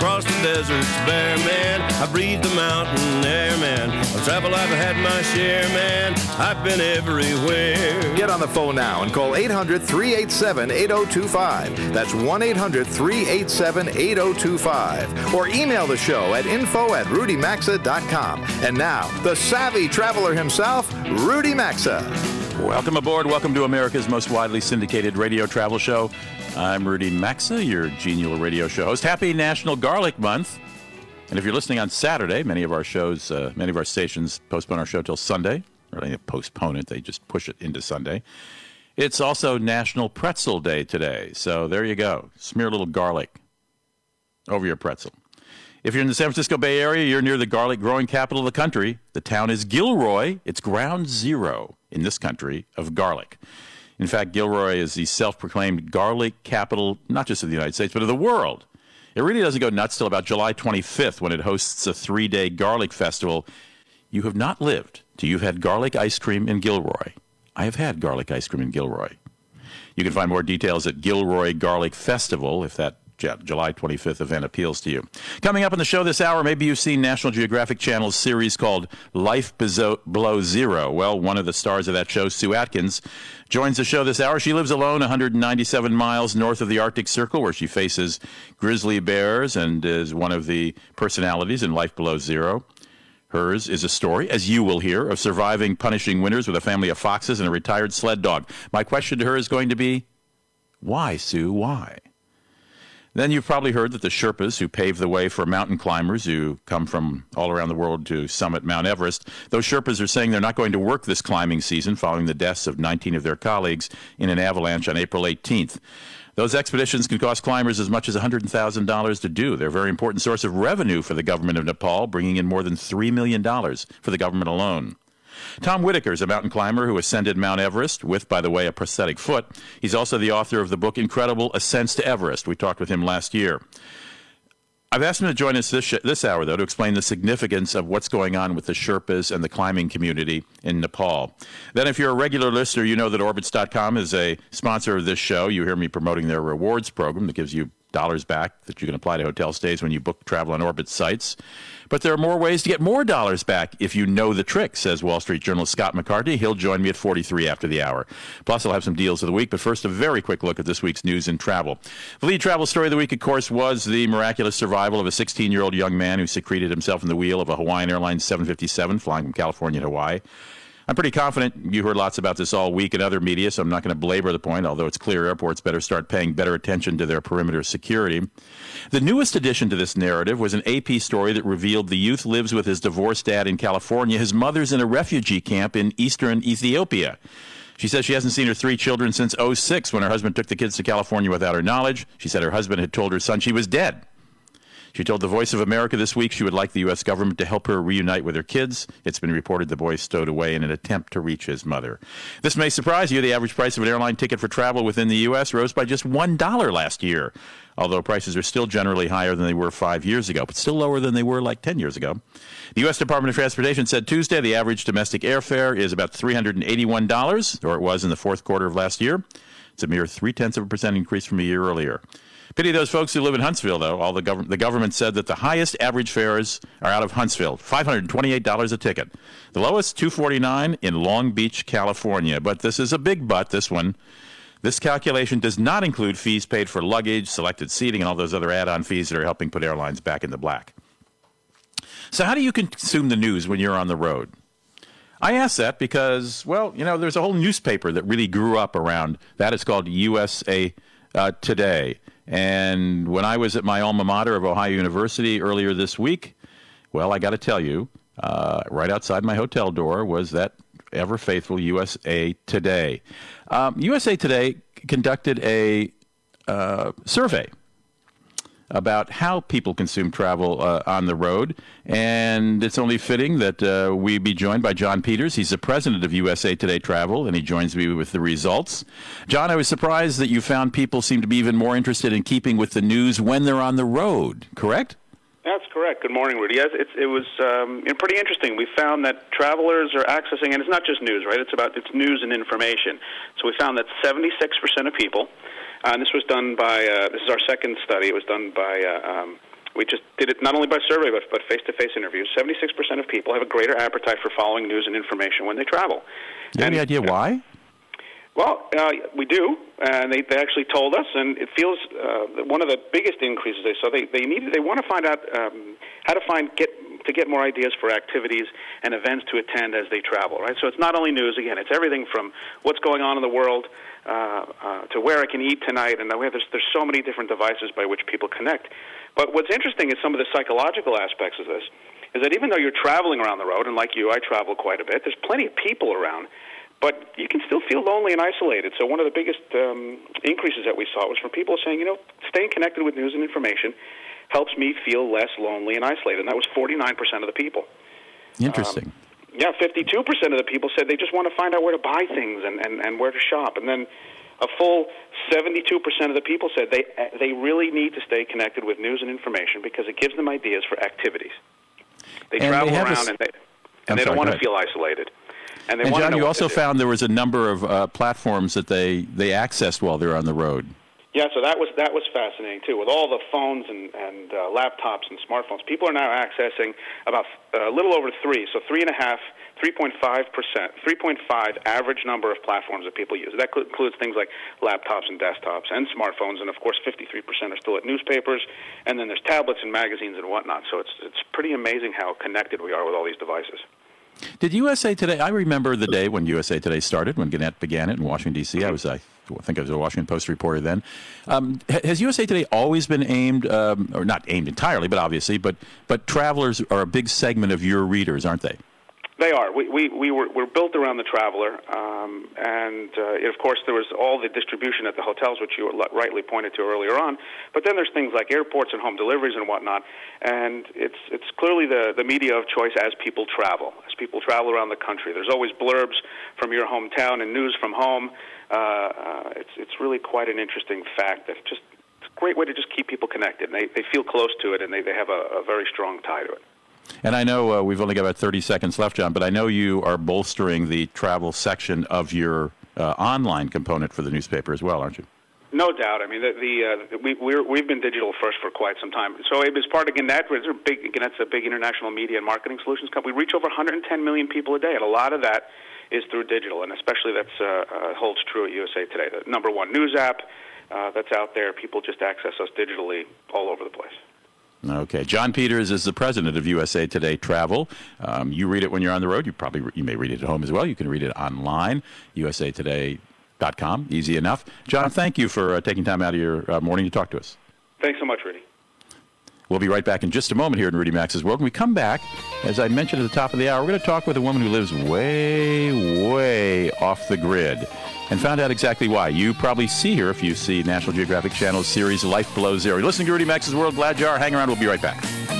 Across the deserts bare, man. I breathe the mountain air, man. Of travel I've had my share, man. I've been everywhere. Get on the phone now and call 800 387 8025. That's 1 800 387 8025. Or email the show at info at rudymaxa.com. And now, the savvy traveler himself, Rudy Maxa. Welcome aboard. Welcome to America's most widely syndicated radio travel show. I'm Rudy Maxa, your genial radio show host. Happy National Garlic Month. And if you're listening on Saturday, many of our shows, uh, many of our stations postpone our show till Sunday. Or they postpone it, they just push it into Sunday. It's also National Pretzel Day today. So there you go. Smear a little garlic over your pretzel. If you're in the San Francisco Bay Area, you're near the garlic growing capital of the country. The town is Gilroy. It's ground zero in this country of garlic. In fact, Gilroy is the self proclaimed garlic capital, not just of the United States, but of the world. It really doesn't go nuts till about July 25th when it hosts a three day garlic festival. You have not lived till you've had garlic ice cream in Gilroy. I have had garlic ice cream in Gilroy. You can find more details at Gilroy Garlic Festival if that July 25th event appeals to you. Coming up on the show this hour, maybe you've seen National Geographic Channel's series called Life Below Zero. Well, one of the stars of that show, Sue Aikens, joins the show this hour. She lives alone 197 miles north of the Arctic Circle, where she faces grizzly bears and is one of the personalities in Life Below Zero. Hers is a story, as you will hear, of surviving punishing winters with a family of foxes and a retired sled dog. My question to her is going to be why, Sue? Why? Then you've probably heard that the Sherpas, who pave the way for mountain climbers who come from all around the world to summit Mount Everest, those Sherpas are saying they're not going to work this climbing season following the deaths of 19 of their colleagues in an avalanche on April 18th. Those expeditions can cost climbers as much as $100,000 to do. They're a very important source of revenue for the government of Nepal, bringing in more than $3 million for the government alone. Tom Whittaker is a mountain climber who ascended Mount Everest with, by the way, a prosthetic foot. He's also the author of the book Incredible Ascents to Everest. We talked with him last year. I've asked him to join us this, sh- this hour, though, to explain the significance of what's going on with the Sherpas and the climbing community in Nepal. Then, if you're a regular listener, you know that Orbitz.com is a sponsor of this show. You hear me promoting their rewards program that gives you dollars back that you can apply to hotel stays when you book travel on Orbit sites. But there are more ways to get more dollars back if you know the trick, says Wall Street journalist Scott McCartney. He'll join me at 43 after the hour. Plus, I'll have some deals of the week. But first, a very quick look at this week's news and travel. The lead travel story of the week, of course, was the miraculous survival of a 16 year old young man who secreted himself in the wheel of a Hawaiian Airlines 757 flying from California to Hawaii. I'm pretty confident you heard lots about this all week in other media, so I'm not going to belabor the point, although it's clear airports better start paying better attention to their perimeter security. The newest addition to this narrative was an AP story that revealed the youth lives with his divorced dad in California. His mother's in a refugee camp in eastern Ethiopia. She says she hasn't seen her three children since 06 when her husband took the kids to California without her knowledge. She said her husband had told her son she was dead. She told the Voice of America this week she would like the U.S. government to help her reunite with her kids. It's been reported the boy stowed away in an attempt to reach his mother. This may surprise you. The average price of an airline ticket for travel within the U.S. rose by just $1 last year, although prices are still generally higher than they were five years ago, but still lower than they were like 10 years ago. The U.S. Department of Transportation said Tuesday the average domestic airfare is about $381, or it was in the fourth quarter of last year. It's a mere three tenths of a percent increase from a year earlier. Pity those folks who live in Huntsville, though. All the, gov- the government said that the highest average fares are out of Huntsville, $528 a ticket. The lowest, 249 in Long Beach, California. But this is a big but, this one. This calculation does not include fees paid for luggage, selected seating, and all those other add on fees that are helping put airlines back in the black. So, how do you consume the news when you're on the road? I ask that because, well, you know, there's a whole newspaper that really grew up around that. It's called USA uh, Today. And when I was at my alma mater of Ohio University earlier this week, well, I got to tell you, uh, right outside my hotel door was that ever faithful USA Today. Um, USA Today conducted a uh, survey about how people consume travel uh, on the road. And it's only fitting that uh, we be joined by John Peters. He's the president of USA Today Travel, and he joins me with the results. John, I was surprised that you found people seem to be even more interested in keeping with the news when they're on the road, correct? That's correct. Good morning, Rudy. Yes, it was um, pretty interesting. We found that travelers are accessing, and it's not just news, right? It's about it's news and information. So we found that 76% of people, uh, and this was done by uh, this is our second study. It was done by uh, um, we just did it not only by survey but but face-to-face interviews. 76% of people have a greater appetite for following news and information when they travel. Do you have any idea why? Well, uh, we do, and they, they actually told us, and it feels uh, one of the biggest increases they saw. They they needed they want to find out um, how to find get to get more ideas for activities and events to attend as they travel. Right, so it's not only news. Again, it's everything from what's going on in the world uh, uh, to where I can eat tonight, and there's there's so many different devices by which people connect. But what's interesting is some of the psychological aspects of this. Is that even though you're traveling around the road, and like you, I travel quite a bit, there's plenty of people around but you can still feel lonely and isolated. So one of the biggest um, increases that we saw was from people saying, you know, staying connected with news and information helps me feel less lonely and isolated. And that was 49% of the people. Interesting. Um, yeah, 52% of the people said they just want to find out where to buy things and, and, and where to shop. And then a full 72% of the people said they, they really need to stay connected with news and information because it gives them ideas for activities. They and travel they around and they, and they sorry, don't want to feel isolated. And, and John, you also found there was a number of uh, platforms that they, they accessed while they're on the road. Yeah, so that was that was fascinating too. With all the phones and, and uh, laptops and smartphones, people are now accessing about uh, a little over three, so three and a half, three point five percent, three point five average number of platforms that people use. That includes things like laptops and desktops and smartphones, and of course, fifty three percent are still at newspapers, and then there's tablets and magazines and whatnot. So it's it's pretty amazing how connected we are with all these devices. Did USA Today? I remember the day when USA Today started, when Gannett began it in Washington D.C. I was, I think, I was a Washington Post reporter then. Um, has USA Today always been aimed, um, or not aimed entirely, but obviously, but but travelers are a big segment of your readers, aren't they? They are. We, we, we were we're built around the traveler, um, and uh, of course there was all the distribution at the hotels, which you rightly pointed to earlier on. But then there's things like airports and home deliveries and whatnot, and it's it's clearly the the media of choice as people travel, as people travel around the country. There's always blurbs from your hometown and news from home. Uh, uh, it's it's really quite an interesting fact that just it's a great way to just keep people connected. And they they feel close to it, and they they have a, a very strong tie to it. And I know uh, we've only got about 30 seconds left, John, but I know you are bolstering the travel section of your uh, online component for the newspaper as well, aren't you? No doubt. I mean, the, the uh, we we're, we've been digital first for quite some time. So it was part of Gannett. It's a big Gannett's a big international media and marketing solutions company. We reach over 110 million people a day, and a lot of that is through digital, and especially that uh, uh, holds true at USA Today. The number one news app uh, that's out there. People just access us digitally all over the place. Okay, John Peters is the president of USA Today Travel. Um, you read it when you're on the road. You probably you may read it at home as well. You can read it online, usatoday.com. Easy enough. John, thank you for uh, taking time out of your uh, morning to talk to us. Thanks so much, Rudy. We'll be right back in just a moment here in Rudy Maxa's World. When we come back, as I mentioned at the top of the hour, we're going to talk with a woman who lives way, way off the grid and found out exactly why. You probably see her if you see National Geographic Channel's series Life Below Zero. Listening to Rudy Maxa's World. Glad you are. Hang around. We'll be right back.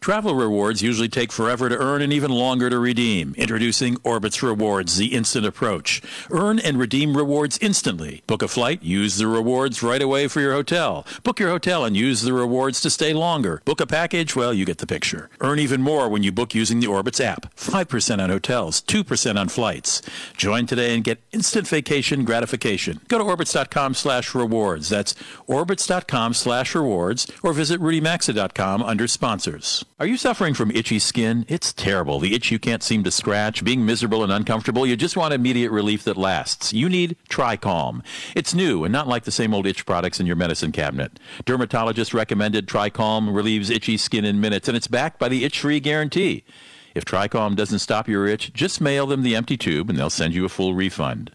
Travel rewards usually take forever to earn and even longer to redeem. Introducing Orbitz Rewards, the instant approach. Earn and redeem rewards instantly. Book a flight, use the rewards right away for your hotel. Book your hotel and use the rewards to stay longer. Book a package, well, you get the picture. Earn even more when you book using the Orbitz app. 5% on hotels, 2% on flights. Join today and get instant vacation gratification. Go to orbitz.com slash rewards. That's orbitz.com slash rewards or visit rudymaxa.com under sponsors. Are you suffering from itchy skin? It's terrible. The itch you can't seem to scratch, being miserable and uncomfortable. You just want immediate relief that lasts. You need TriCalm. It's new and not like the same old itch products in your medicine cabinet. Dermatologist recommended TriCalm relieves itchy skin in minutes, and it's backed by the itch-free guarantee. If TriCalm doesn't stop your itch, just mail them the empty tube and they'll send you a full refund.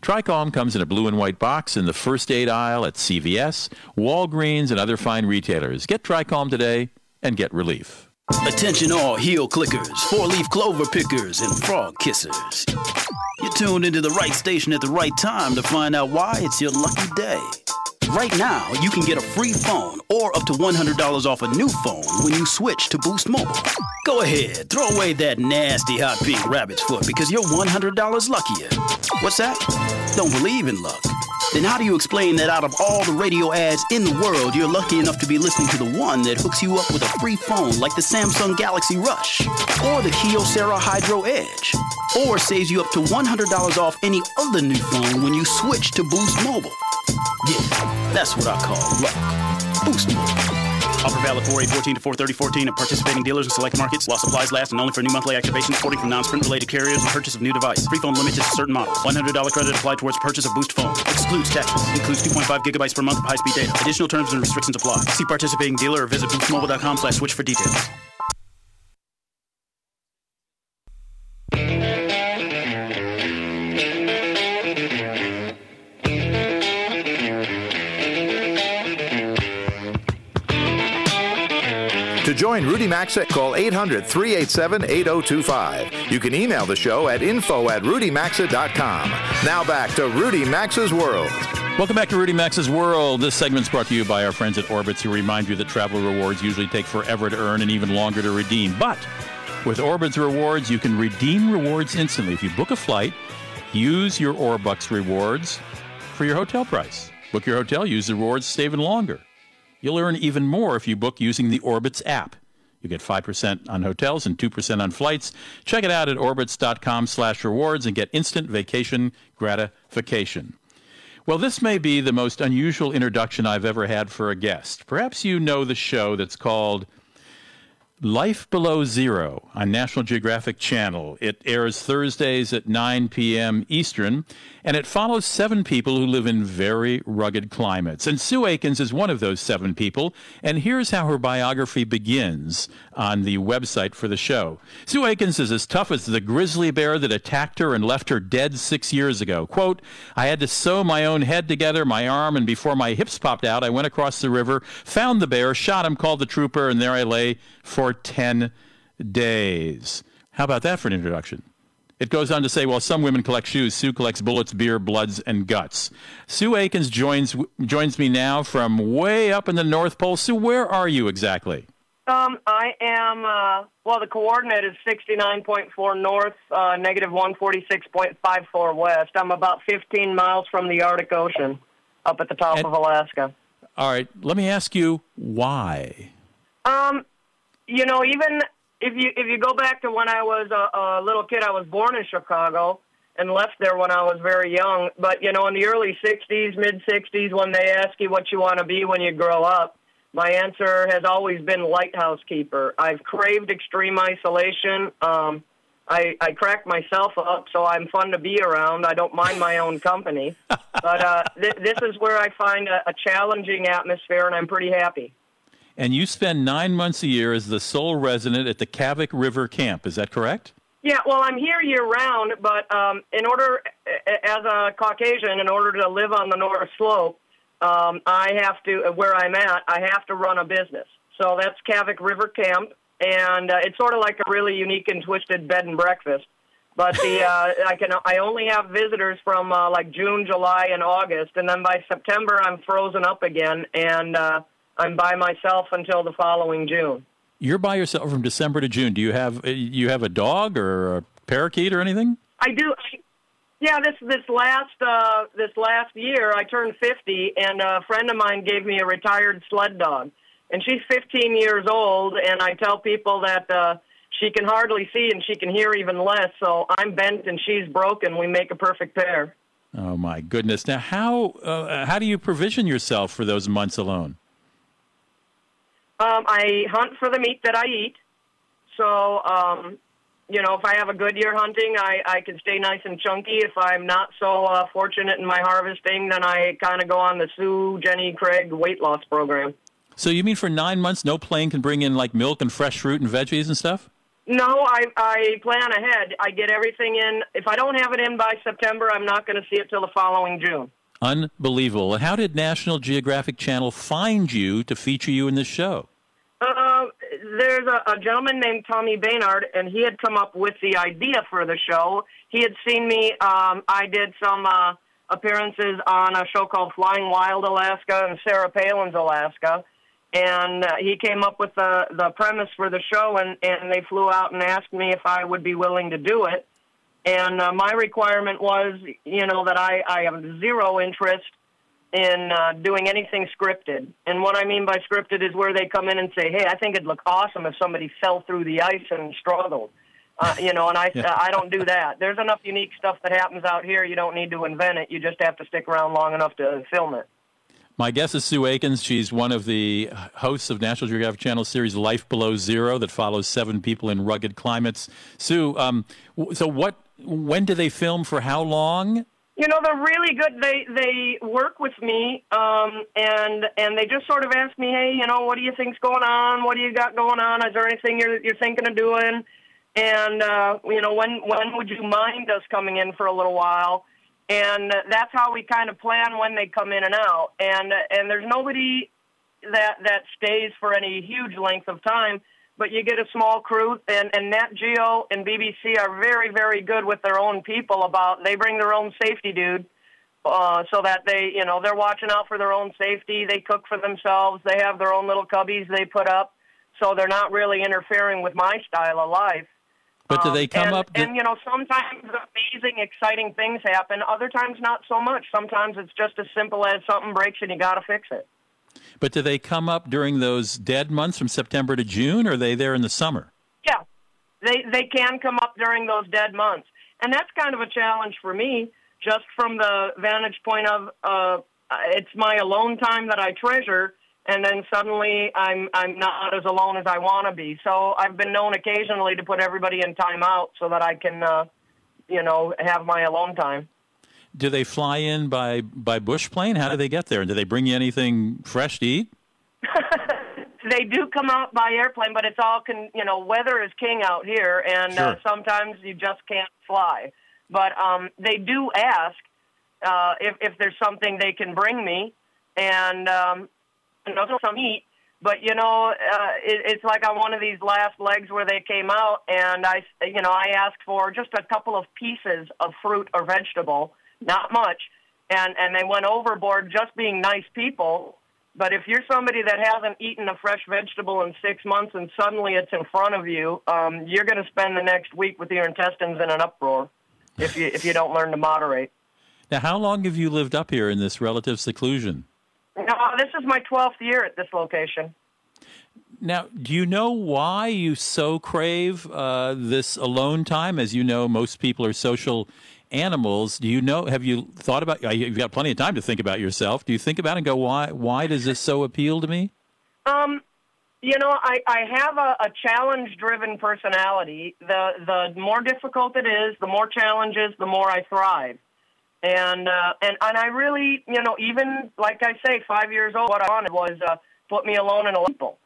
TriCalm comes in a blue and white box in the first aid aisle at CVS, Walgreens, and other fine retailers. Get TriCalm today and get relief. Attention all heel clickers, four leaf clover pickers, and frog kissers. You're tuned into the right station at the right time to find out why it's your lucky day. Right now, you can get a free phone or up to $100 off a new phone when you switch to Boost Mobile. Go ahead, throw away that nasty hot pink rabbit's foot because you're $100 luckier. What's that? Don't believe in luck? Then how do you explain that out of all the radio ads in the world, you're lucky enough to be listening to the one that hooks you up with a free phone like the Samsung Galaxy Rush or the Kyocera Hydro Edge? Or saves you up to $100 off any other new phone when you switch to Boost Mobile? Yeah, that's what I call luck. Boost Mobile. Offer valid 4 to 4 14 at participating dealers in select markets. While supplies last and only for new monthly activations porting from non-sprint related carriers and purchase of new device. Free phone limited to certain models. $100 credit applied towards purchase of Boost phone. Excludes taxes. Includes 2.5 gigabytes per month of high-speed data. Additional terms and restrictions apply. See participating dealer or visit boostmobile.com slash switch for details. Join Rudy Maxa, call 800 387 8025. You can email the show at info at rudymaxa.com. Now back to Rudy Maxa's World. Welcome back to Rudy Maxa's World. This segment's brought to you by our friends at Orbitz, who remind you that travel rewards usually take forever to earn and even longer to redeem. But with Orbitz rewards, you can redeem rewards instantly. If you book a flight, use your Orbucks rewards for your hotel price. Book your hotel, use the rewards, save even longer. You'll earn even more if you book using the Orbitz app. You get 5% on hotels and 2% on flights. Check it out at orbitz.com slash rewards and get instant vacation gratification. Well, this may be the most unusual introduction I've ever had for a guest. Perhaps you know the show that's called Life Below Zero on National Geographic Channel. It airs Thursdays at 9 p.m. Eastern, and it follows seven people who live in very rugged climates. And Sue Aikens is one of those seven people, and here's how her biography begins on the website for the show. Sue Aikens is as tough as the grizzly bear that attacked her and left her dead six years ago. Quote, I had to sew my own head together, my arm, and before my hips popped out, I went across the river, found the bear, shot him, called the trooper, and there I lay for 10 days. How about that for an introduction? It goes on to say, while some women collect shoes, Sue collects bullets, beer, bloods, and guts. Sue Aikens joins joins me now from way up in the North Pole. Sue, where are you exactly? Um, I am. Uh, well, the coordinate is sixty nine point four north, uh, negative one forty six point five four west. I'm about fifteen miles from the Arctic Ocean, up at the top and, of Alaska. All right. Let me ask you why. Um, you know, even if you if you go back to when I was a, a little kid, I was born in Chicago and left there when I was very young. But you know, in the early '60s, mid '60s, when they ask you what you want to be when you grow up, my answer has always been lighthouse keeper. I've craved extreme isolation. Um, I, I crack myself up, so I'm fun to be around. I don't mind my own company. but uh, th- this is where I find a, a challenging atmosphere, and I'm pretty happy and you spend nine months a year as the sole resident at the Kavik River Camp. Is that correct? Yeah, well, I'm here year round, but um, in order, as a Caucasian, in order to live on the North Slope, um, I have to, where I'm at, I have to run a business. So that's Kavik River Camp, and uh, it's sort of like a really unique and twisted bed and breakfast. But the uh, I can I only have visitors from uh, like June, July, and August, and then by September I'm frozen up again, and uh, I'm by myself until the following June. You're by yourself from December to June. Do you have uh, you have a dog or a parakeet or anything? I do. Yeah, this this last uh, this last year I turned 50, and a friend of mine gave me a retired sled dog, and she's 15 years old. And I tell people that uh, she can hardly see and she can hear even less. So I'm bent and she's broken. We make a perfect pair. Oh my goodness! Now, how uh, how do you provision yourself for those months alone? Um, I hunt for the meat that I eat. So, um, you know, if I have a good year hunting, I, I can stay nice and chunky. If I'm not so uh, fortunate in my harvesting, then I kind of go on the Sue Jenny Craig weight loss program. So you mean for nine months, no plane can bring in like milk and fresh fruit and veggies and stuff? No, I I plan ahead. I get everything in. If I don't have it in by September, I'm not going to see it till the following June. Unbelievable. And how did National Geographic Channel find you to feature you in this show? Uh, there's a, a gentleman named Tommy Baynard, and he had come up with the idea for the show. He had seen me. Um, I did some uh, appearances on a show called Flying Wild Alaska and Sarah Palin's Alaska. And uh, he came up with the the premise for the show, and and they flew out and asked me if I would be willing to do it. And uh, my requirement was, you know, that I I have zero interest in uh, doing anything scripted. And what I mean by scripted is where they come in and say, "Hey, I think it'd look awesome if somebody fell through the ice and struggled." Uh, you know, and I yeah. I don't do that. There's enough unique stuff that happens out here. You don't need to invent it. You just have to stick around long enough to film it. My guest is Sue Aikens. She's one of the hosts of National Geographic Channel series Life Below Zero that follows seven people in rugged climates. Sue, um, so what? When do they film? For how long? You know, they're really good. They they work with me, um, and and they just sort of ask me, hey, you know, what do you think's going on? What do you got going on? Is there anything you're you're thinking of doing? And uh, you know, when when would you mind us coming in for a little while? and that's how we kind of plan when they come in and out. And and there's nobody that that stays for any huge length of time, but you get a small crew. And and Nat Geo and BBC are very very good with their own people about. They bring their own safety dude. Uh, so that they, you know, they're watching out for their own safety. They cook for themselves. They have their own little cubbies they put up, so they're not really interfering with my style of life. But do they um, come and, up? And you know, sometimes amazing, exciting things happen. Other times, not so much. Sometimes it's just as simple as something breaks and you got to fix it. But do they come up during those dead months from September to June, or are they there in the summer? Yeah, they they can come up during those dead months, and that's kind of a challenge for me, just from the vantage point of uh, it's my alone time that I treasure and then suddenly I'm I'm not as alone as I want to be. So I've been known occasionally to put everybody in timeout so that I can, uh, you know, have my alone time. Do they fly in by by bush plane? How do they get there? And do they bring you anything fresh to eat? they do come out by airplane, but it's all can you know weather is king out here, and uh, sure. uh, sometimes you just can't fly. But um, they do ask uh, if if there's something they can bring me, and um, know, some heat. But you know, uh, it, it's like on one of these last legs where they came out, and I, you know, I asked for just a couple of pieces of fruit or vegetable, not much, and and they went overboard just being nice people. But if you're somebody that hasn't eaten a fresh vegetable in six months and suddenly it's in front of you, um, you're going to spend the next week with your intestines in an uproar if you if you don't learn to moderate. Now, how long have you lived up here in this relative seclusion? No, this is my 12th year at this location. Now, do you know why you so crave uh, this alone time? As you know, most people are social animals. Do you know? Have you thought about? Uh, you've got plenty of time to think about yourself. Do you think about it and go, why? Why does this so appeal to me? Um, you know, I, I have a, a challenge-driven personality. The the more difficult it is, the more challenges, the more I thrive. And uh, and and I really, you know, even like I say, five years old, what I wanted was uh, put me alone in a people.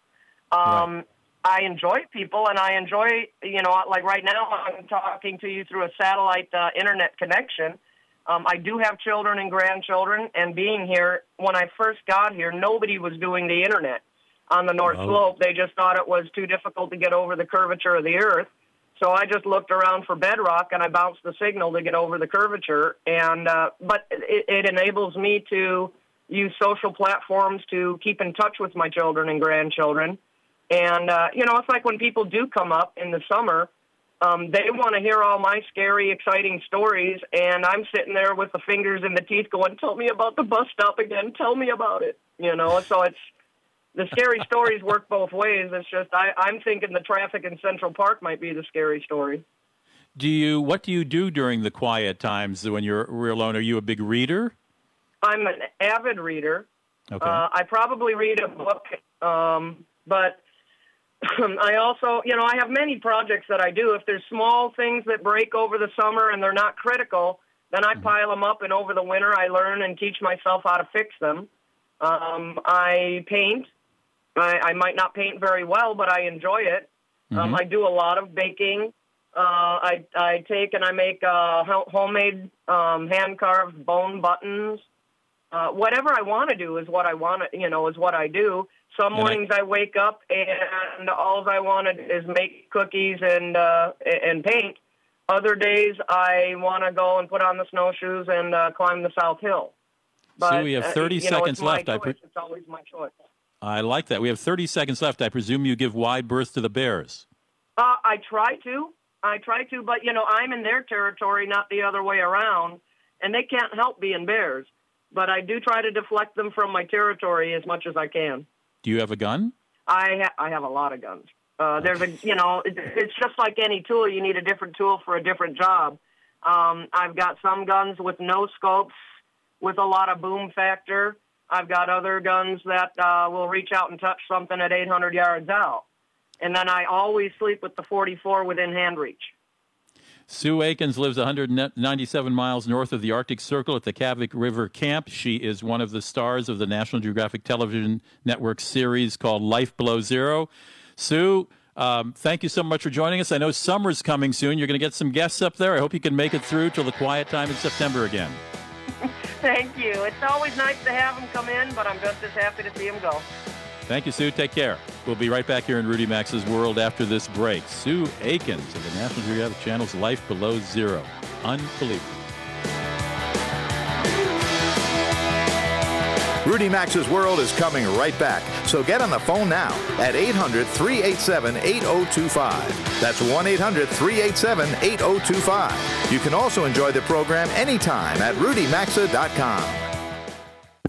Um, right. I enjoy people, and I enjoy, you know, like right now, I'm talking to you through a satellite uh, internet connection. Um, I do have children and grandchildren, and being here, when I first got here, nobody was doing the internet on the North oh. Slope. They just thought it was too difficult to get over the curvature of the Earth. So I just looked around for bedrock and I bounced the signal to get over the curvature. And uh, but it, it enables me to use social platforms to keep in touch with my children and grandchildren. And uh, you know, it's like when people do come up in the summer, um, they want to hear all my scary, exciting stories, and I'm sitting there with the fingers in the teeth, going, "Tell me about the bus stop again. Tell me about it." You know, so it's the scary stories work both ways. It's just I, I'm thinking the traffic in Central Park might be the scary story. Do you? What do you do during the quiet times when you're, you're alone? Are you a big reader? I'm an avid reader. Okay. Uh, I probably read a book, um, but I also, you know, I have many projects that I do. If there's small things that break over the summer and they're not critical, then I mm-hmm. pile them up, and over the winter I learn and teach myself how to fix them. Um, I paint. I, I might not paint very well, but I enjoy it. Um, mm-hmm. Um, I do a lot of baking. Uh, I I take and I make uh, homemade um, hand carved bone buttons. Uh, whatever I want to do is what I want to, you know, is what I do. Some mornings I, I, wake up and all I wanted is make cookies and uh, and paint. Other days, I want to go and put on the snowshoes and uh, climb the South Hill. But, so we have uh, 30 you know, seconds my left. I pre- it's always my choice. I like that. We have 30 seconds left. I presume you give wide berth to the Bears. Uh, I try to. I try to, but you know, I'm in their territory, not the other way around, and they can't help being bears. But I do try to deflect them from my territory as much as I can. Do you have a gun? I ha- I have a lot of guns. Uh, there's a you know, it, it's just like any tool. You need a different tool for a different job. Um, I've got some guns with no scopes, with a lot of boom factor. I've got other guns that uh, will reach out and touch something at 800 yards out. And then I always sleep with the 44 within hand reach. Sue Aikens lives 197 miles north of the Arctic Circle at the Kavik River Camp. She is one of the stars of the National Geographic Television Network series called Life Below Zero. Sue, um, thank you so much for joining us. I know summer's coming soon. You're going to get some guests up there. I hope you can make it through till the quiet time in September again. Thank you. It's always nice to have them come in, but I'm just as happy to see them go. Thank you, Sue. Take care. We'll be right back here in Rudy Maxa's World after this break. Sue Aikens of the National Geographic Channel's Life Below Zero. Unbelievable. Rudy Maxa's World is coming right back. So get on the phone now at 800 387 8025. That's 1 800 387 8025. You can also enjoy the program anytime at rudymaxa.com.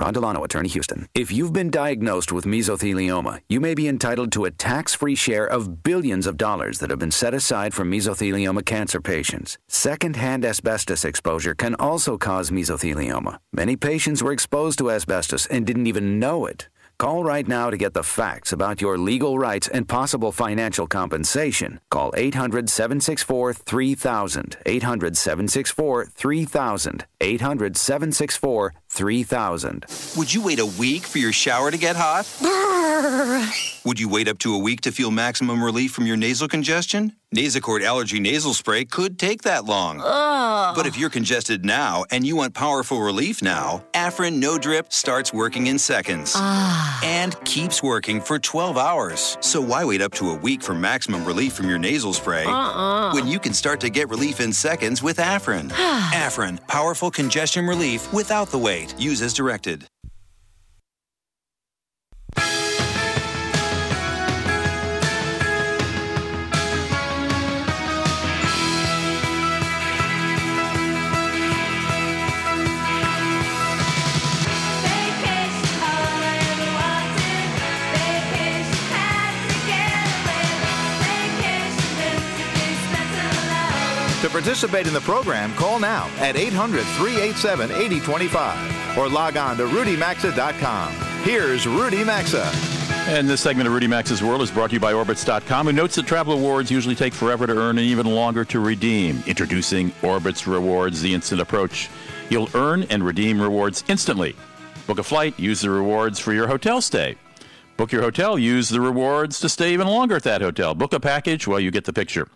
Ron Delano, Attorney Houston. If you've been diagnosed with mesothelioma, you may be entitled to a tax free share of billions of dollars that have been set aside for mesothelioma cancer patients. Secondhand asbestos exposure can also cause mesothelioma. Many patients were exposed to asbestos and didn't even know it. Call right now to get the facts about your legal rights and possible financial compensation. Call 800 764 3000. 800 764 3000. 800 764 3000. Would you wait a week for your shower to get hot? Would you wait up to a week to feel maximum relief from your nasal congestion? Nasacort Allergy Nasal Spray could take that long. But if you're congested now and you want powerful relief now, Afrin No Drip starts working in seconds. Ah. And keeps working for 12 hours. So why wait up to a week for maximum relief from your nasal spray uh-uh. when you can start to get relief in seconds with Afrin? Afrin, powerful congestion relief without the wait. Use as directed. Participate in the program, call now at 800 387 8025 or log on to rudymaxa.com. Here's Rudy Maxa. And this segment of Rudy Maxa's World is brought to you by Orbitz.com, who notes that travel awards usually take forever to earn and even longer to redeem. Introducing Orbitz Rewards, the instant approach. You'll earn and redeem rewards instantly. Book a flight, use the rewards for your hotel stay. Book your hotel, use the rewards to stay even longer at that hotel. Book a package, well, you get the picture.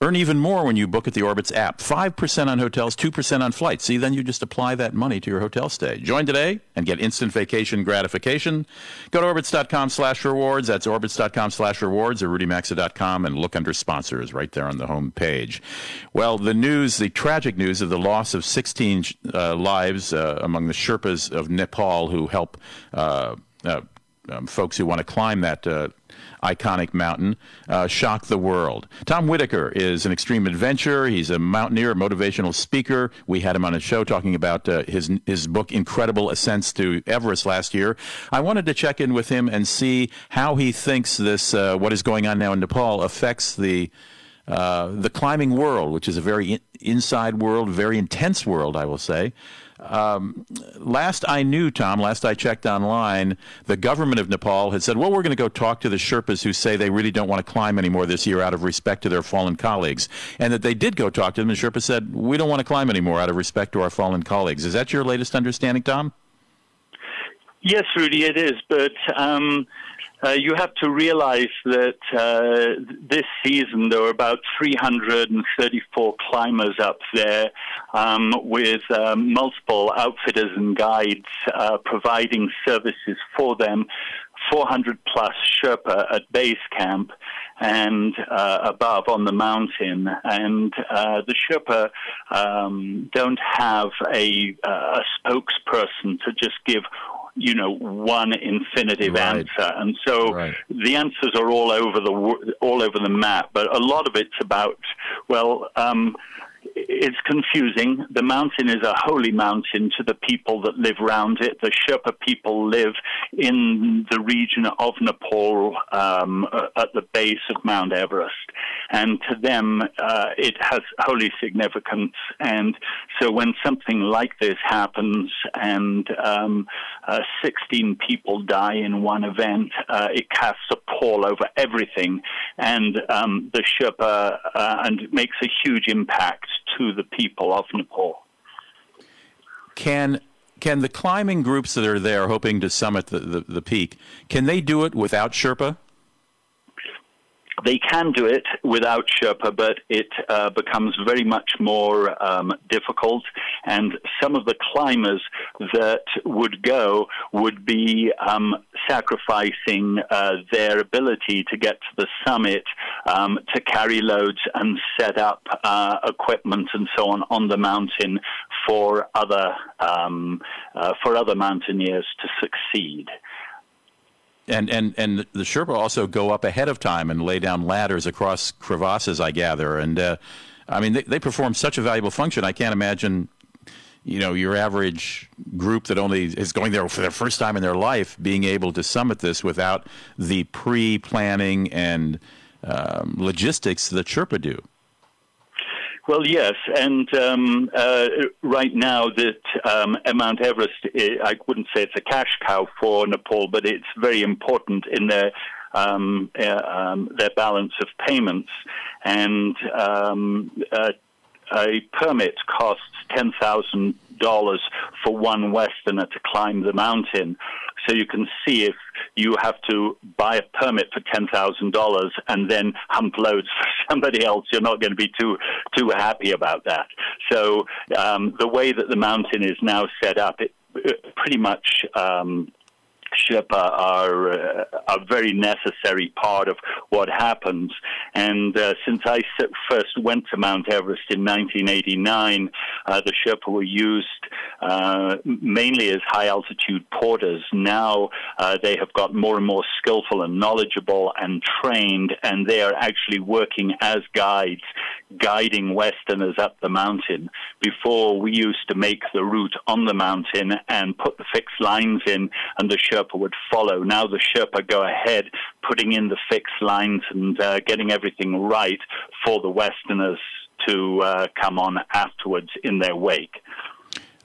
Earn even more when you book at the Orbitz app. 5% on hotels, 2% on flights. See, then you just apply that money to your hotel stay. Join today and get instant vacation gratification. Go to orbitz.com slash rewards. That's orbitz.com slash rewards or rudymaxa.com and look under sponsors right there on the home page. Well, the news, the tragic news of the loss of 16 uh, lives uh, among the Sherpas of Nepal who help uh, uh um, folks who want to climb that uh, iconic mountain uh, shock the world. Tom Whittaker is an extreme adventurer. He's a mountaineer, motivational speaker. We had him on a show talking about uh, his his book Incredible Ascents to Everest last year. I wanted to check in with him and see how he thinks this uh, what is going on now in Nepal affects the uh, the climbing world, which is a very in- inside world, very intense world, I will say. Um, last I knew, Tom, last I checked online, the government of Nepal had said, well, we're going to go talk to the Sherpas who say they really don't want to climb anymore this year out of respect to their fallen colleagues. And that they did go talk to them, and Sherpa said, we don't want to climb anymore out of respect to our fallen colleagues. Is that your latest understanding, Tom? Yes, Rudy, it is. But um, uh, you have to realize that uh, this season there were about 334 climbers up there um, with um, multiple outfitters and guides uh, providing services for them. 400 plus Sherpa at base camp, and uh, above on the mountain. And uh, the Sherpa um, don't have a, uh, a spokesperson to just give you know one infinitive right. answer and so right. the answers are all over the all over the map but a lot of it's about well um, it's confusing. The mountain is a holy mountain to the people that live around it. The Sherpa people live in the region of Nepal um, at the base of Mount Everest. And to them, uh, it has holy significance. And so when something like this happens and um, uh, 16 people die in one event, uh, it casts a pall over everything. And um, the Sherpa uh, and makes a huge impact to the people of Nepal. Can can the climbing groups that are there hoping to summit the, the, the peak can they do it without Sherpa? They can do it without Sherpa, but it uh, becomes very much more um, difficult. And some of the climbers that would go would be um, sacrificing uh, their ability to get to the summit um, to carry loads and set up uh, equipment and so on on the mountain for other um, uh, for other mountaineers to succeed and and and the Sherpa also go up ahead of time and lay down ladders across crevasses. I gather, and uh, I mean they, they perform such a valuable function. I can't imagine, you know, your average group that only is going there for their first time in their life being able to summit this without the pre-planning and um, logistics that Sherpa do. Well, yes, and um, uh, right now that um, Mount Everest, I wouldn't say it's a cash cow for Nepal, but it's very important in their um, uh, um, their balance of payments, and um, uh, a permit costs ten thousand dollars for one Westerner to climb the mountain. So you can see if you have to buy a permit for ten thousand dollars and then hump loads for somebody else, you're not going to be too too happy about that. So um, the way that the mountain is now set up, it, it pretty much um, Sherpa are uh, a very necessary part of what happens. And uh, since I first went to Mount Everest in 1989, uh, the Sherpa were used uh, mainly as high altitude porters. Now uh, they have got more and more skillful and knowledgeable and trained, and they are actually working as guides, guiding Westerners up the mountain. Before, we used to make the route on the mountain and put the fixed lines in, and the Sherpa would follow. Now the Sherpa go ahead, putting in the fixed lines and uh, getting everything right for the Westerners to uh, come on afterwards in their wake.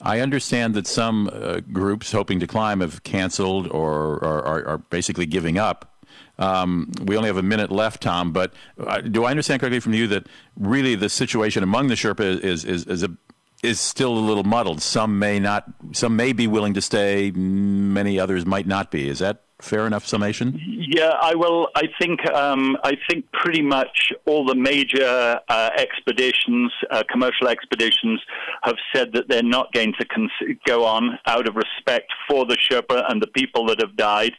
I understand that some uh, groups hoping to climb have canceled or are, are basically giving up. Um, we only have a minute left, Tom. But uh, do I understand correctly from you that really the situation among the Sherpa is is, is a is still a little muddled. Some may not. Some may be willing to stay. Many others might not be. Is that fair enough summation? Yeah, I will. I think um, I think pretty much all the major uh, expeditions, uh, commercial expeditions, have said that they're not going to go on out of respect for the Sherpa and the people that have died,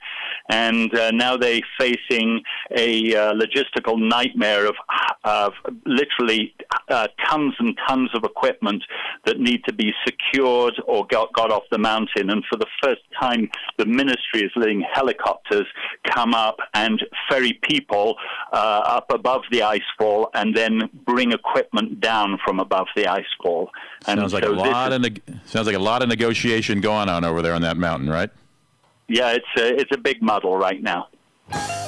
and uh, now they're facing a uh, logistical nightmare of, of literally uh, tons and tons of equipment that need to be secured or got, got off the mountain. And for the first time, the ministry is letting helicopters helicopters come up and ferry people uh, up above the icefall and then bring equipment down from above the icefall. And sounds like so a lot is, of ne- sounds like a lot of negotiation going on over there on that mountain, right? Yeah, it's a, it's a big muddle right now.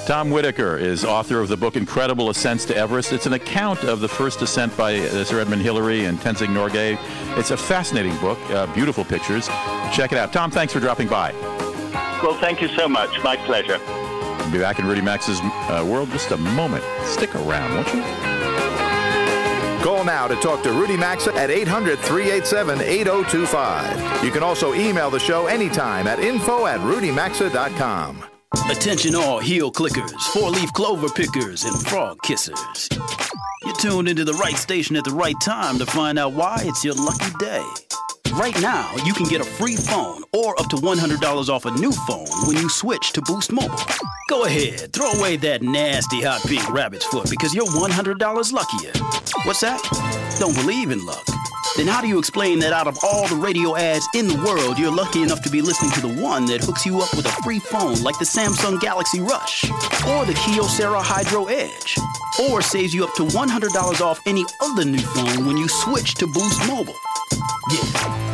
Tom Whittaker is author of the book Incredible Ascents to Everest. It's an account of the first ascent by uh, Sir Edmund Hillary and Tenzing Norgay. It's a fascinating book, uh, beautiful pictures. Check it out. Tom, thanks for dropping by. Well, thank you so much. My pleasure. We'll be back in Rudy Maxa's uh, world just a moment. Stick around, won't you? Call now to talk to Rudy Maxa at 800 387 8025. You can also email the show anytime at info at rudymaxa.com. Attention all heel clickers, four leaf clover pickers, and frog kissers. You're tuned into the right station at the right time to find out why it's your lucky day. Right now you can get a free phone or up to $100 off a new phone when you switch to Boost Mobile. Go ahead, throw away that nasty hot pink rabbit's foot because you're $100 luckier. What's that? Don't believe in luck. Then how do you explain that out of all the radio ads in the world, you're lucky enough to be listening to the one that hooks you up with a free phone like the Samsung Galaxy Rush or the Kyocera Hydro Edge or saves you up to $100 off any other new phone when you switch to Boost Mobile?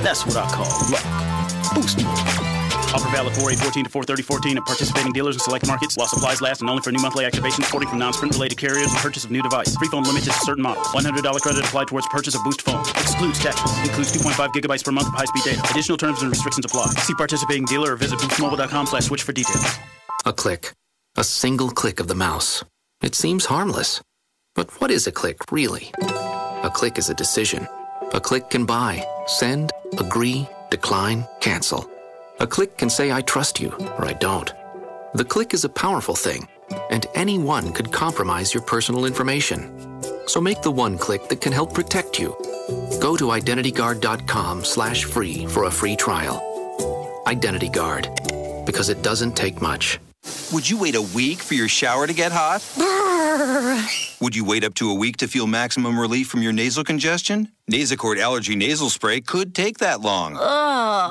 That's what I call luck. Boost Mobile. Offer valid 4 to 430 at participating dealers in select markets while supplies last and only for new monthly activations porting from non-sprint related carriers and purchase of new device. Free phone limited to certain models. $100 credit applied towards purchase of Boost phone. Excludes taxes. Includes 2.5 gigabytes per month of high-speed data. Additional terms and restrictions apply. See participating dealer or visit boostmobile.com slash switch for details. A click. A single click of the mouse. It seems harmless. But what is a click, really? A click is a decision. A click can buy, send, agree, decline, cancel. A click can say, I trust you, or I don't. The click is a powerful thing, and anyone could compromise your personal information. So make the one click that can help protect you. Go to identityguard.com slash free for a free trial. Identity Guard, because it doesn't take much. Would you wait a week for your shower to get hot? Would you wait up to a week to feel maximum relief from your nasal congestion? Nasacort Allergy Nasal Spray could take that long.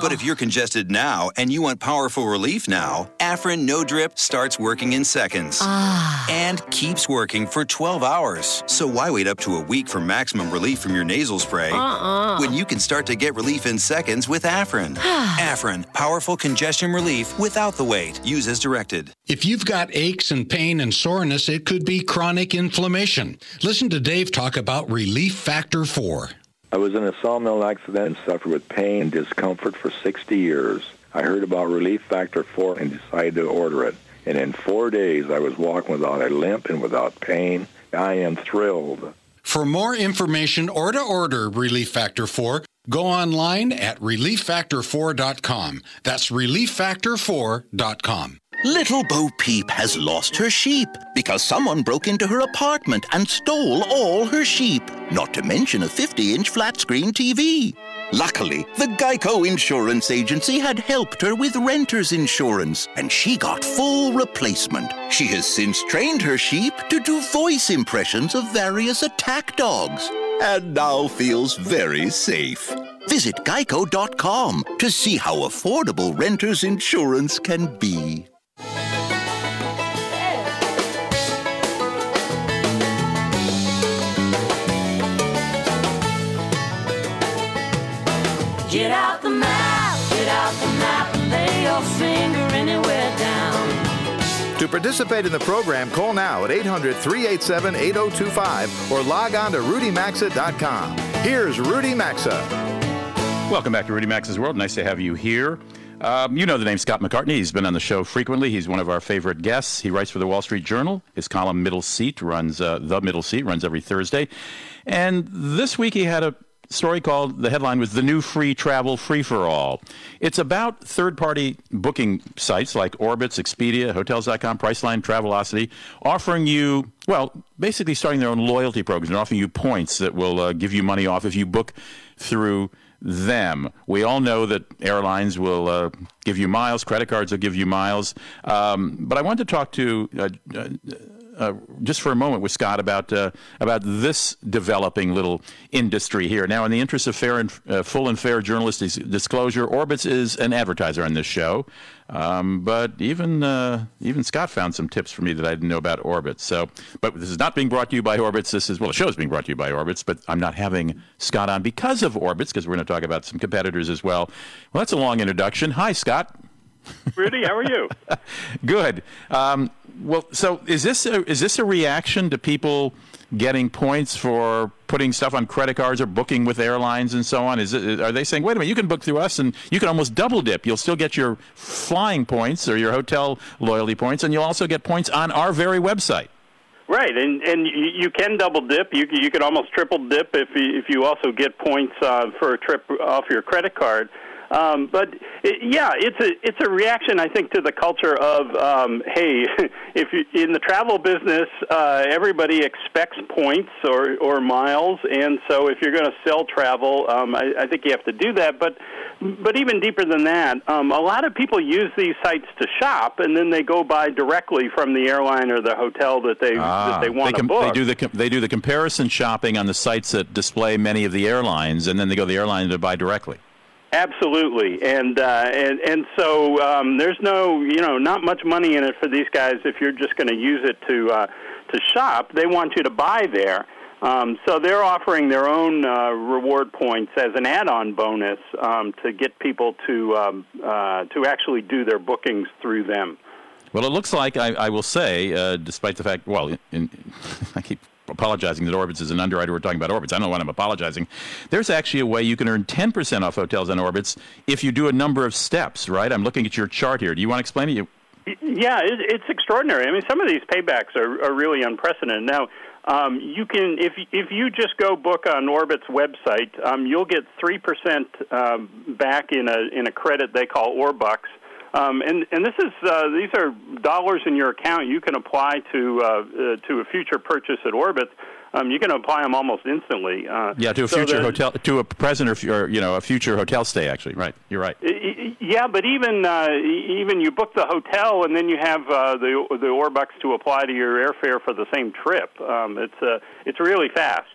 But if you're congested now and you want powerful relief now, Afrin No Drip starts working in seconds. Ah. And keeps working for 12 hours. So why wait up to a week for maximum relief from your nasal spray Uh-uh. when you can start to get relief in seconds with Afrin? Afrin, powerful congestion relief without the wait. Use as directed. If you've got aches and pain and soreness, it could be chronic inflammation. Listen to Dave talk about Relief Factor 4. I was in a sawmill accident and suffered with pain and discomfort for 60 years. I heard about Relief Factor 4 and decided to order it. And in four days, I was walking without a limp and without pain. I am thrilled. For more information or to order Relief Factor 4, go online at relieffactor4.com. That's relieffactor4.com. Little Bo Peep has lost her sheep because someone broke into her apartment and stole all her sheep, not to mention a 50 inch flat screen TV. Luckily, the Geico Insurance Agency had helped her with renter's insurance, and she got full replacement. She has since trained her sheep to do voice impressions of various attack dogs, and now feels very safe. Visit geico.com to see how affordable renter's insurance can be. Participate in the program, call now at 800 387 8025 or log on to rudymaxa.com. Here's Rudy Maxa. Welcome back to Rudy Maxa's World. Nice to have you here. Um, you know the name Scott McCartney. He's been on the show frequently. He's one of our favorite guests. He writes for the Wall Street Journal. His column Middle Seat runs uh, the Middle Seat runs every Thursday, and this week he had a story called the headline was the new free travel free for all. It's about third party booking sites like Orbitz, Expedia, Hotels.com, Priceline, Travelocity, offering you well basically starting their own loyalty programs and offering you points that will uh, give you money off if you book through them. We all know that airlines will uh, give you miles, credit cards will give you miles. Um, but I wanted to talk to uh, uh, just for a moment with Scott about uh, about this developing little industry here. Now, in the interest of fair and uh, full and fair journalistic disclosure, Orbitz is an advertiser on this show. Um, but even uh, even Scott found some tips for me that I didn't know about Orbitz. So, but this is not being brought to you by Orbitz. This is well, the show is being brought to you by Orbitz, but I'm not having Scott on because of Orbitz because we're going to talk about some competitors as well. Well, that's a long introduction. Hi, Scott. Rudy, how are you? Good. Um, well, so is this a, is this a reaction to people getting points for putting stuff on credit cards or booking with airlines and so on? Is it, are they saying, wait a minute, you can book through us and you can almost double dip? You'll still get your flying points or your hotel loyalty points, and you'll also get points on our very website. Right, and and you, can double dip. You you could almost triple dip if you, if you also get points uh, for a trip off your credit card. Um, but it, yeah, it's a it's a reaction, I think, to the culture of um, hey, if you, in the travel business, uh, everybody expects points or or miles, and so if you're going to sell travel, um, I, I think you have to do that. But but even deeper than that, um, a lot of people use these sites to shop, and then they go buy directly from the airline or the hotel that they that they want Ah, they, to book. they do the com- they do the comparison shopping on the sites that display many of the airlines, and then they go to the airline to buy directly. Absolutely, and uh, and and so um, there's no you know not much money in it for these guys if you're just going to use it to uh, to shop. They want you to buy there. Um, so they're offering their own uh, reward points as an add-on bonus um, to get people to um, uh, to actually do their bookings through them. Well, it looks like I, I will say, uh, despite the fact, well, in, in, I keep apologizing that Orbitz is an underwriter. We're talking about Orbitz. I don't know why I'm apologizing. There's actually a way you can earn 10% off hotels on Orbitz if you do a number of steps, right? I'm looking at your chart here. Do you want to explain it? You, Yeah, it's extraordinary. I mean, some of these paybacks are, are really unprecedented. Now, um, you can if if you just go book on Orbitz website, um, you'll get three percent um, back in a in a credit they call Orbucks. Um, and and this is uh, these are dollars in your account you can apply to uh, uh, to a future purchase at Orbit. Um, you can apply them almost instantly. Uh, yeah, to a so future the- hotel, to a present or, or you know a future hotel stay. Actually, right? You're right. Yeah, but even uh, even you book the hotel and then you have uh, the the Orbucks to apply to your airfare for the same trip. Um, it's uh, it's really fast.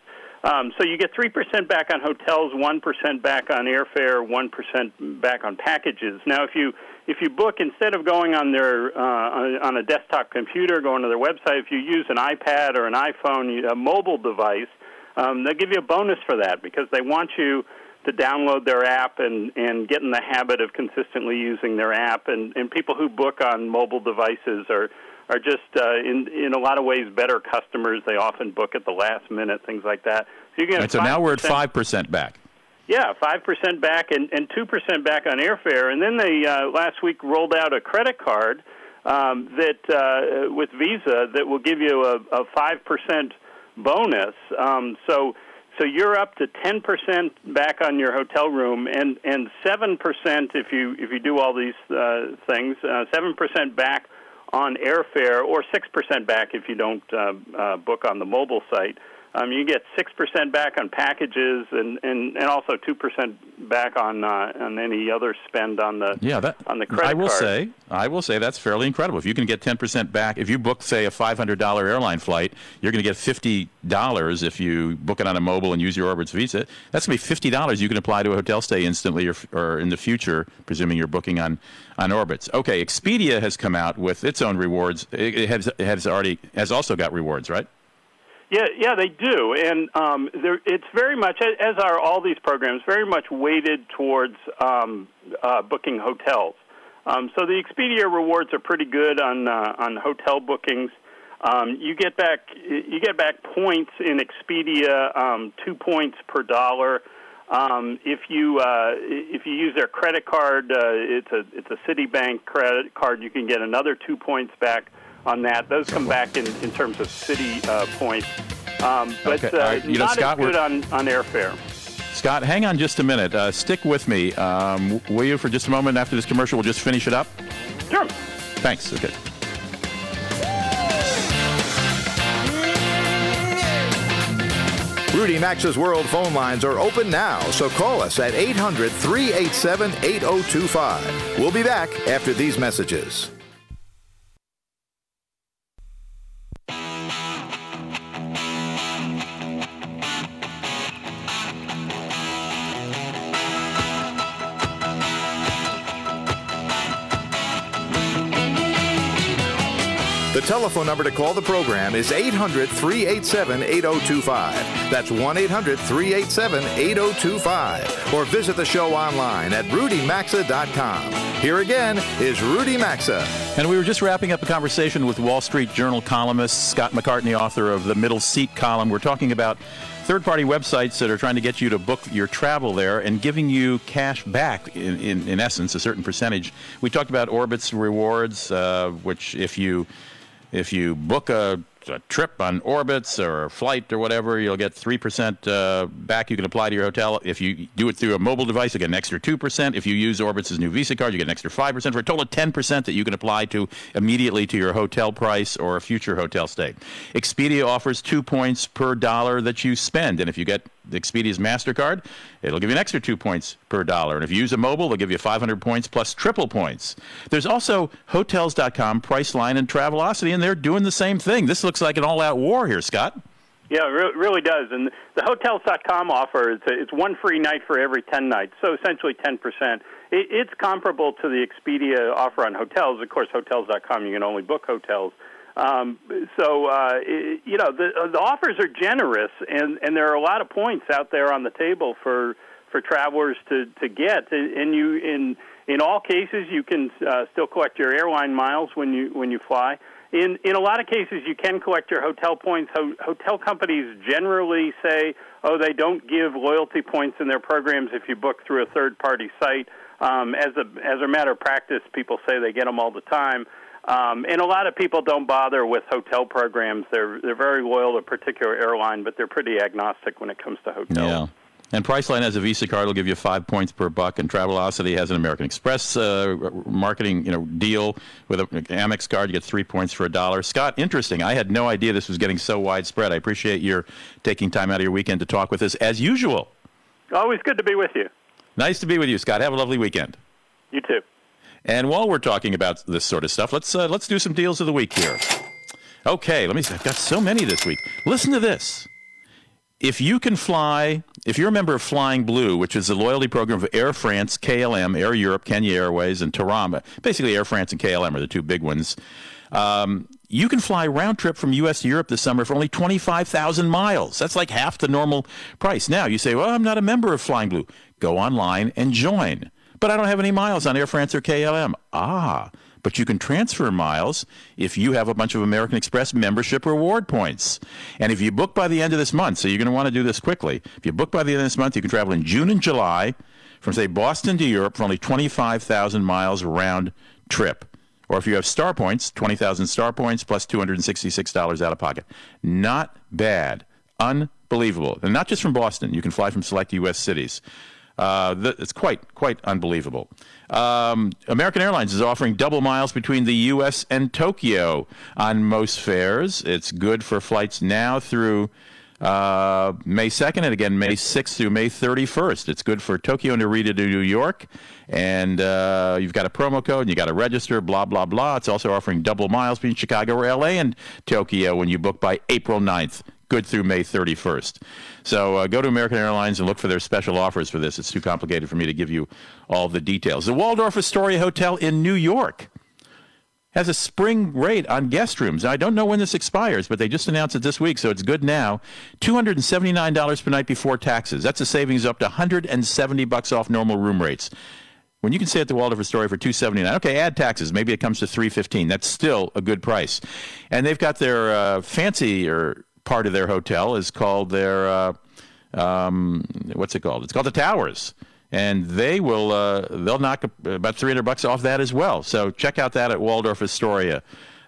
Um, so you get three percent back on hotels, one percent back on airfare, one percent back on packages. Now, if you if you book instead of going on their uh, on, a desktop computer, going to their website, if you use an iPad or an iPhone, a mobile device, um, they'll give you a bonus for that because they want you to download their app and, and get in the habit of consistently using their app. And, and people who book on mobile devices are are just uh, in in a lot of ways better customers. They often book at the last minute, things like that. So you get Right, so now we're at five percent back. Yeah, five percent back and and two percent back on airfare. And then they uh, last week rolled out a credit card um, that uh, with Visa that will give you a five percent bonus. Um, so so you're up to ten percent back on your hotel room and and seven percent if you if you do all these uh, things. Seven percent back on airfare or six percent back if you don't uh, uh, book on the mobile site. Um, you get six percent back on packages and, and, and also two percent back on uh, on any other spend on the Yeah, that on the credit I will card. say, I will say that's fairly incredible. If you can get ten percent back, if you book, say, a five hundred dollar airline flight, you're going to get fifty dollars if you book it on a mobile and use your Orbitz Visa. That's going to be fifty dollars you can apply to a hotel stay instantly or, or in the future, presuming you're booking on on Orbitz. Okay, Expedia has come out with its own rewards. It, has has already has also got rewards, right? Yeah, yeah, they do, and um, it's very much as are all these programs, very much weighted towards um, uh, booking hotels. Um, so the Expedia rewards are pretty good on uh, on hotel bookings. Um, you get back you get back points in Expedia, um, two points per dollar. Um, if you uh, if you use their credit card, uh, it's a it's a Citibank credit card. You can get another two points back on that. Those come back in, in terms of Citi uh, points, um, but Okay, uh, all right. You know, not Scott, as good on, on airfare. Scott, hang on just a minute. Uh, stick with me. Um, will you, for just a moment after this commercial, we'll just finish it up? Sure. Thanks. Okay. Rudy Maxa's World phone lines are open now, so call us at 800 387 8025. We'll be back after these messages. Telephone number to call the program is 800 387 8025. That's 1 800 387 8025. Or visit the show online at rudymaxa.com. Here again is Rudy Maxa. And we were just wrapping up a conversation with Wall Street Journal columnist Scott McCartney, author of the Middle Seat column. We're talking about third party websites that are trying to get you to book your travel there and giving you cash back, in, in, in essence, a certain percentage. We talked about Orbitz rewards, uh, which if you if you book a a trip on Orbitz or a flight or whatever, you'll get 3% uh, back you can apply to your hotel. If you do it through a mobile device, you get an extra 2%. If you use Orbitz's new Visa card, you get an extra 5% for a total of 10% that you can apply to immediately to your hotel price or a future hotel stay. Expedia offers two points per dollar that you spend. And if you get Expedia's MasterCard, it'll give you an extra two points per dollar. And if you use a mobile, they'll give you 500 points plus triple points. There's also Hotels.com, Priceline, and Travelocity, and they're doing the same thing. This looks like an all out war here, Scott. Yeah, it re- really does. And the Hotels.com offer is it's one free night for every 10 nights, so essentially 10%. It, it's comparable to the Expedia offer on hotels. Of course, Hotels.com, you can only book hotels. Um, so uh, it, you know the the offers are generous, and and there are a lot of points out there on the table for for travelers to to get. And you in in all cases, you can uh, still collect your airline miles when you when you fly. In in a lot of cases, you can collect your hotel points. Ho- hotel companies generally say, oh, they don't give loyalty points in their programs if you book through a third party site. Um, as a as a matter of practice, people say they get them all the time. Um, and a lot of people don't bother with hotel programs. They're they're very loyal to a particular airline, but they're pretty agnostic when it comes to hotels. Yeah. And Priceline has a Visa card; it'll give you five points per buck. And Travelocity has an American Express uh, marketing, you know, deal with an Amex card. You get three points for a dollar. Scott, interesting. I had no idea this was getting so widespread. I appreciate your taking time out of your weekend to talk with us, as usual. Always good to be with you. Nice to be with you, Scott. Have a lovely weekend. You too. And while we're talking about this sort of stuff, let's uh, let's do some deals of the week here. Okay, let me. See. I've got so many this week. Listen to this. If you can fly, if you're a member of Flying Blue, which is the loyalty program of Air France, KLM, Air Europa, Kenya Airways, and TAROM, basically Air France and KLM are the two big ones. Um, you can fly round trip from U.S. to Europe this summer for only 25,000 miles. That's like half the normal price. Now, you say, well, I'm not a member of Flying Blue. Go online and join. But I don't have any miles on Air France or KLM. Ah, but you can transfer miles if you have a bunch of American Express membership reward points. And if you book by the end of this month, so you're going to want to do this quickly. If you book by the end of this month, you can travel in June and July from, say, Boston to Europe for only 25,000 miles round trip. Or if you have star points, 20,000 star points plus $266 out of pocket. Not bad. Unbelievable. And not just from Boston. You can fly from select U.S. cities. Uh, it's quite quite unbelievable. Um, American Airlines is offering double miles between the U.S. and Tokyo on most fares. It's good for flights now through uh, May 2nd and again May 6th through May 31st. It's good for Tokyo and Narita to New York. And uh, you've got a promo code and you got to register, blah, blah, blah. It's also offering double miles between Chicago or LA and Tokyo when you book by April 9th good through May 31st. So uh, go to American Airlines and look for their special offers for this. It's too complicated for me to give you all the details. The Waldorf Astoria Hotel in New York has a spring rate on guest rooms. I don't know when this expires, but they just announced it this week, so it's good now. $279 per night before taxes. That's a savings up to 170 bucks off normal room rates. When you can stay at the Waldorf Astoria for 279, okay, add taxes, maybe it comes to 315. That's still a good price. And they've got their uh, fancy or part of their hotel is called their uh, um, what's it called? It's called the Towers, and they will uh, they'll knock about 300 bucks off that as well. So check out that at Waldorf Astoria.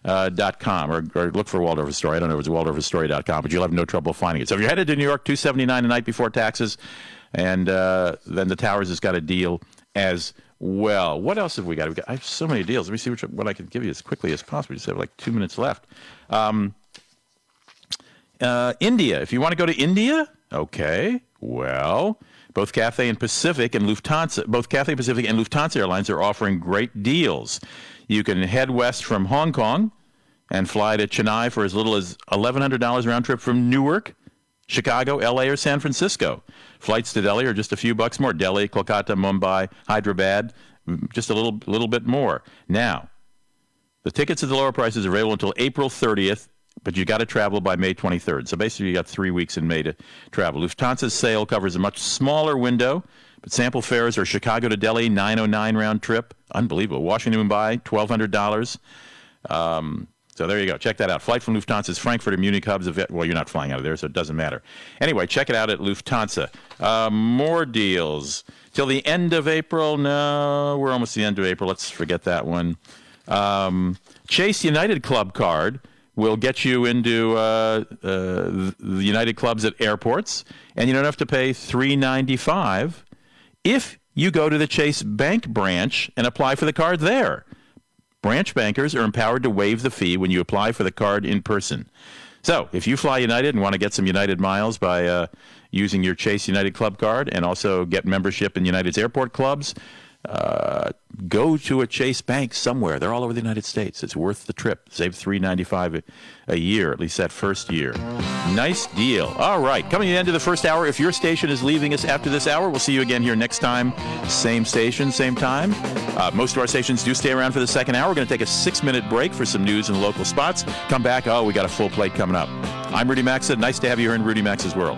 Uh, dot com or, or, look for Waldorf Astoria. I don't know if it's waldorfastoria.com, but you'll have no trouble finding it. So if you're headed to New York, 279 the night before taxes, and uh, then the Towers has got a deal as well. What else have we got? We got? I have so many deals. Let me see which what I can give you as quickly as possible. We just have like two minutes left. Um, uh, India. If you want to go to India, okay. Well, both Cathay and Pacific and Lufthansa, both Cathay Pacific and Lufthansa Airlines are offering great deals. You can head west from Hong Kong and fly to Chennai for as little as $1,100 round trip from Newark, Chicago, LA, or San Francisco. Flights to Delhi are just a few bucks more. Delhi, Kolkata, Mumbai, Hyderabad, just a little, little bit more. Now, the tickets at the lower prices are available until April 30th but you got to travel by May 23rd. So basically, you got three weeks in May to travel. Lufthansa's sale covers a much smaller window, but sample fares are Chicago to Delhi, 909 round trip. Unbelievable. Washington, Mumbai, $1,200. Um, so there you go. Check that out. Flight from Lufthansa's Frankfurt and Munich hubs. Well, you're not flying out of there, so it doesn't matter. Anyway, check it out at Lufthansa. Uh, more deals. Till the end of April? No, we're almost the end of April. Let's forget that one. Um, Chase United Club card will get you into uh, uh, the United clubs at airports, and you don't have to pay three ninety five if you go to the Chase Bank branch and apply for the card there. Branch bankers are empowered to waive the fee when you apply for the card in person. So, if you fly United and want to get some United miles by uh, using your Chase United Club card and also get membership in United's airport clubs, uh, go to a Chase Bank somewhere. They're all over the United States. It's worth the trip. Save three ninety five a year, at least that first year. Nice deal. All right, coming to the end of the first hour. If your station is leaving us after this hour, we'll see you again here next time. Same station, same time. Uh, most of our stations do stay around for the second hour. We're going to take a six minute break for some news and local spots. Come back. Oh, we got a full plate coming up. I'm Rudy Maxa. Nice to have you here in Rudy Maxa's world.